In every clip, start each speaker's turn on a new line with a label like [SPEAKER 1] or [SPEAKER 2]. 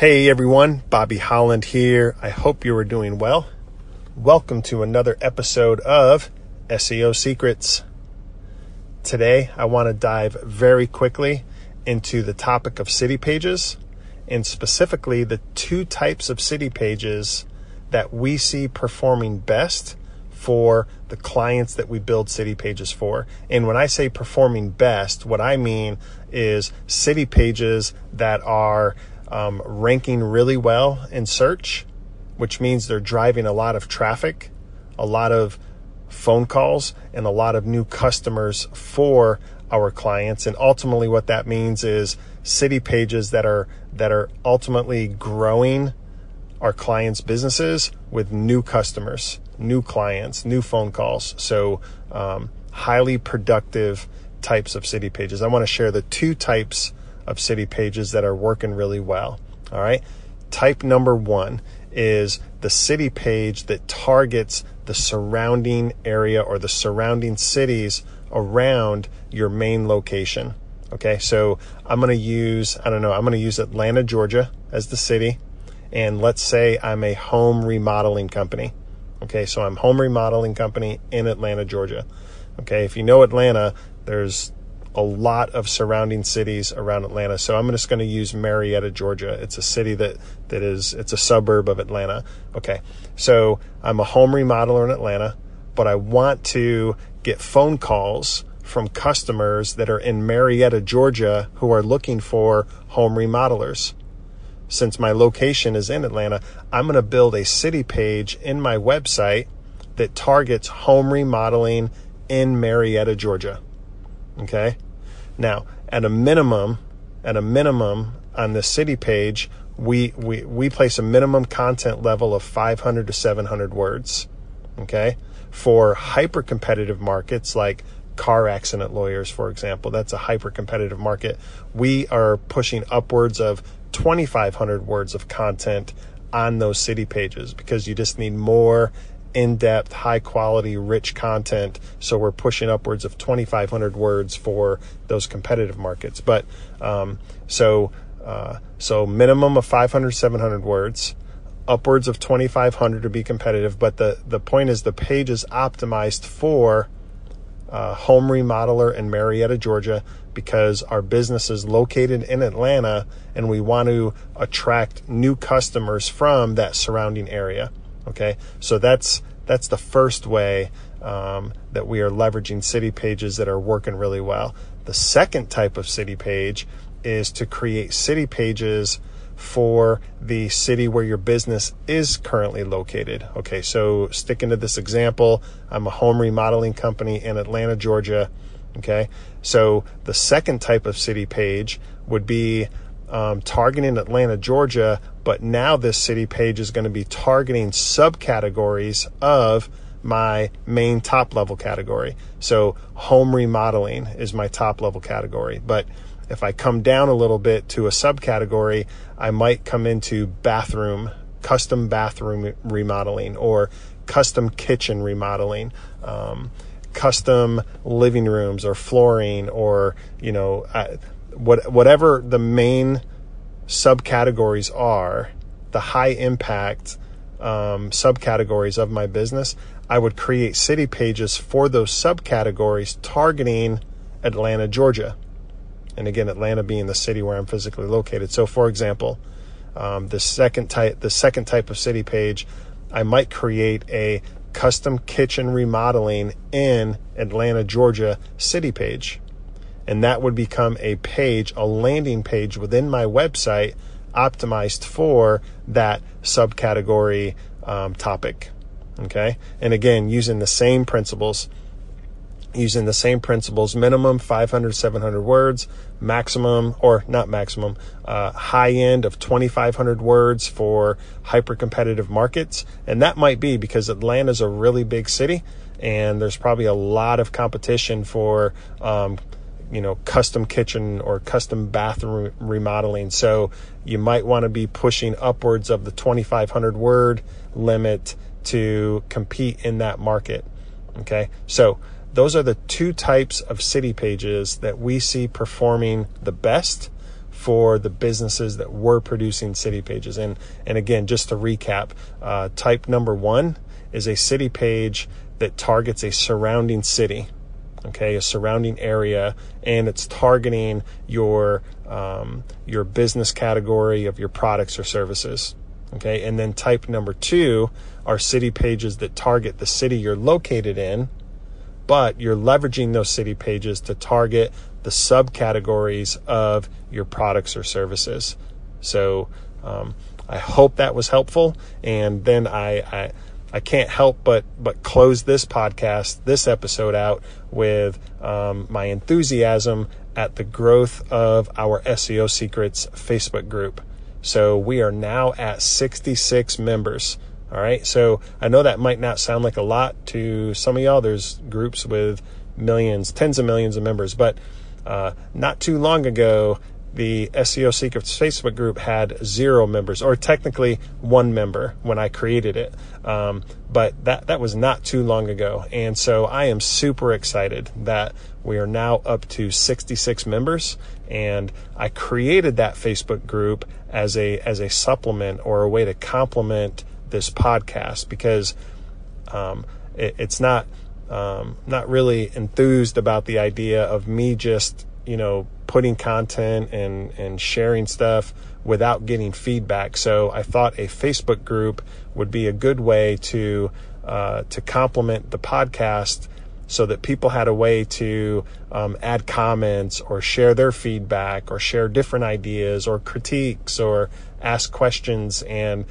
[SPEAKER 1] Hey everyone, Bobby Holland here. I hope you are doing well. Welcome to another episode of SEO Secrets. Today, I want to dive very quickly into the topic of city pages and specifically the two types of city pages that we see performing best for the clients that we build city pages for. And when I say performing best, what I mean is city pages that are um, ranking really well in search, which means they're driving a lot of traffic, a lot of phone calls, and a lot of new customers for our clients. And ultimately, what that means is city pages that are that are ultimately growing our clients' businesses with new customers, new clients, new phone calls. So, um, highly productive types of city pages. I want to share the two types of city pages that are working really well. All right. Type number one is the city page that targets the surrounding area or the surrounding cities around your main location. Okay, so I'm going to use, I don't know, I'm going to use Atlanta, Georgia as the city. And let's say I'm a home remodeling company. Okay, so I'm home remodeling company in Atlanta, Georgia. Okay, if you know Atlanta, there's a lot of surrounding cities around Atlanta. So I'm just going to use Marietta, Georgia. It's a city that, that is, it's a suburb of Atlanta. Okay. So I'm a home remodeler in Atlanta, but I want to get phone calls from customers that are in Marietta, Georgia who are looking for home remodelers. Since my location is in Atlanta, I'm going to build a city page in my website that targets home remodeling in Marietta, Georgia. Okay. Now, at a minimum, at a minimum on the city page, we, we, we place a minimum content level of 500 to 700 words. Okay. For hyper competitive markets like car accident lawyers, for example, that's a hyper competitive market. We are pushing upwards of 2,500 words of content on those city pages because you just need more in depth, high quality, rich content. So we're pushing upwards of 2,500 words for those competitive markets. But um, so uh, so minimum of 500, 700 words, upwards of 2,500 to be competitive. But the the point is the page is optimized for uh, home remodeler in Marietta, Georgia, because our business is located in Atlanta and we want to attract new customers from that surrounding area. Okay, so that's that's the first way um, that we are leveraging city pages that are working really well. The second type of city page is to create city pages for the city where your business is currently located. Okay, so sticking to this example, I'm a home remodeling company in Atlanta, Georgia. Okay, so the second type of city page would be um, targeting Atlanta, Georgia, but now this city page is going to be targeting subcategories of my main top level category. So home remodeling is my top level category. But if I come down a little bit to a subcategory, I might come into bathroom, custom bathroom remodeling or custom kitchen remodeling. Um, custom living rooms or flooring or you know uh, what, whatever the main subcategories are, the high impact um, subcategories of my business, I would create city pages for those subcategories targeting Atlanta, Georgia. And again, Atlanta being the city where I'm physically located. So, for example, um, the second type, the second type of city page, I might create a custom kitchen remodeling in Atlanta, Georgia city page and that would become a page, a landing page within my website optimized for that subcategory um, topic. Okay. And again, using the same principles, using the same principles, minimum 500, 700 words, maximum, or not maximum, uh, high end of 2,500 words for hyper competitive markets. And that might be because Atlanta is a really big city and there's probably a lot of competition for um, you know, custom kitchen or custom bathroom remodeling. So you might want to be pushing upwards of the 2,500 word limit to compete in that market. Okay. So those are the two types of city pages that we see performing the best for the businesses that were producing city pages. And, and again, just to recap, uh, type number one is a city page that targets a surrounding city okay, a surrounding area, and it's targeting your um, your business category of your products or services. Okay, and then type number two are city pages that target the city you're located in, but you're leveraging those city pages to target the subcategories of your products or services. So um, I hope that was helpful, and then I, I I can't help but but close this podcast, this episode out with um, my enthusiasm at the growth of our SEO Secrets Facebook group. So we are now at 66 members. All right. So I know that might not sound like a lot to some of y'all. There's groups with millions, tens of millions of members, but uh, not too long ago, the SEO Secrets Facebook group had zero members, or technically one member when I created it. Um, but that that was not too long ago, and so I am super excited that we are now up to 66 members. And I created that Facebook group as a as a supplement or a way to complement this podcast because um, it, it's not um, not really enthused about the idea of me just you know putting content and and sharing stuff without getting feedback. So I thought a Facebook group would be a good way to uh, to complement the podcast so that people had a way to um, add comments or share their feedback or share different ideas or critiques or ask questions and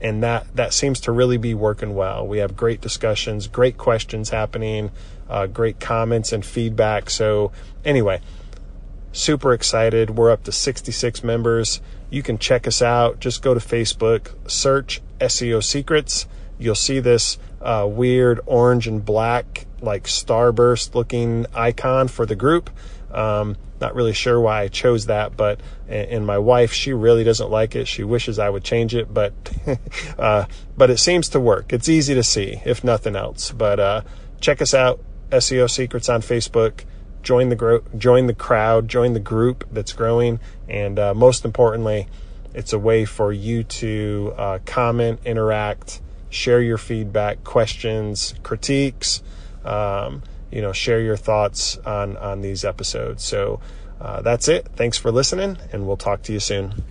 [SPEAKER 1] and that that seems to really be working well. We have great discussions, great questions happening, uh, great comments and feedback. So anyway, super excited. We're up to 66 members. You can check us out. Just go to Facebook, search SEO Secrets. You'll see this uh, weird orange and black, like starburst looking icon for the group. Um, not really sure why I chose that, but and my wife, she really doesn't like it. She wishes I would change it, but uh, but it seems to work. It's easy to see, if nothing else. But uh, check us out, SEO Secrets on Facebook join the gro- join the crowd, join the group that's growing, and uh, most importantly, it's a way for you to uh, comment, interact, share your feedback, questions, critiques. Um, you know, share your thoughts on on these episodes. So uh, that's it. Thanks for listening, and we'll talk to you soon.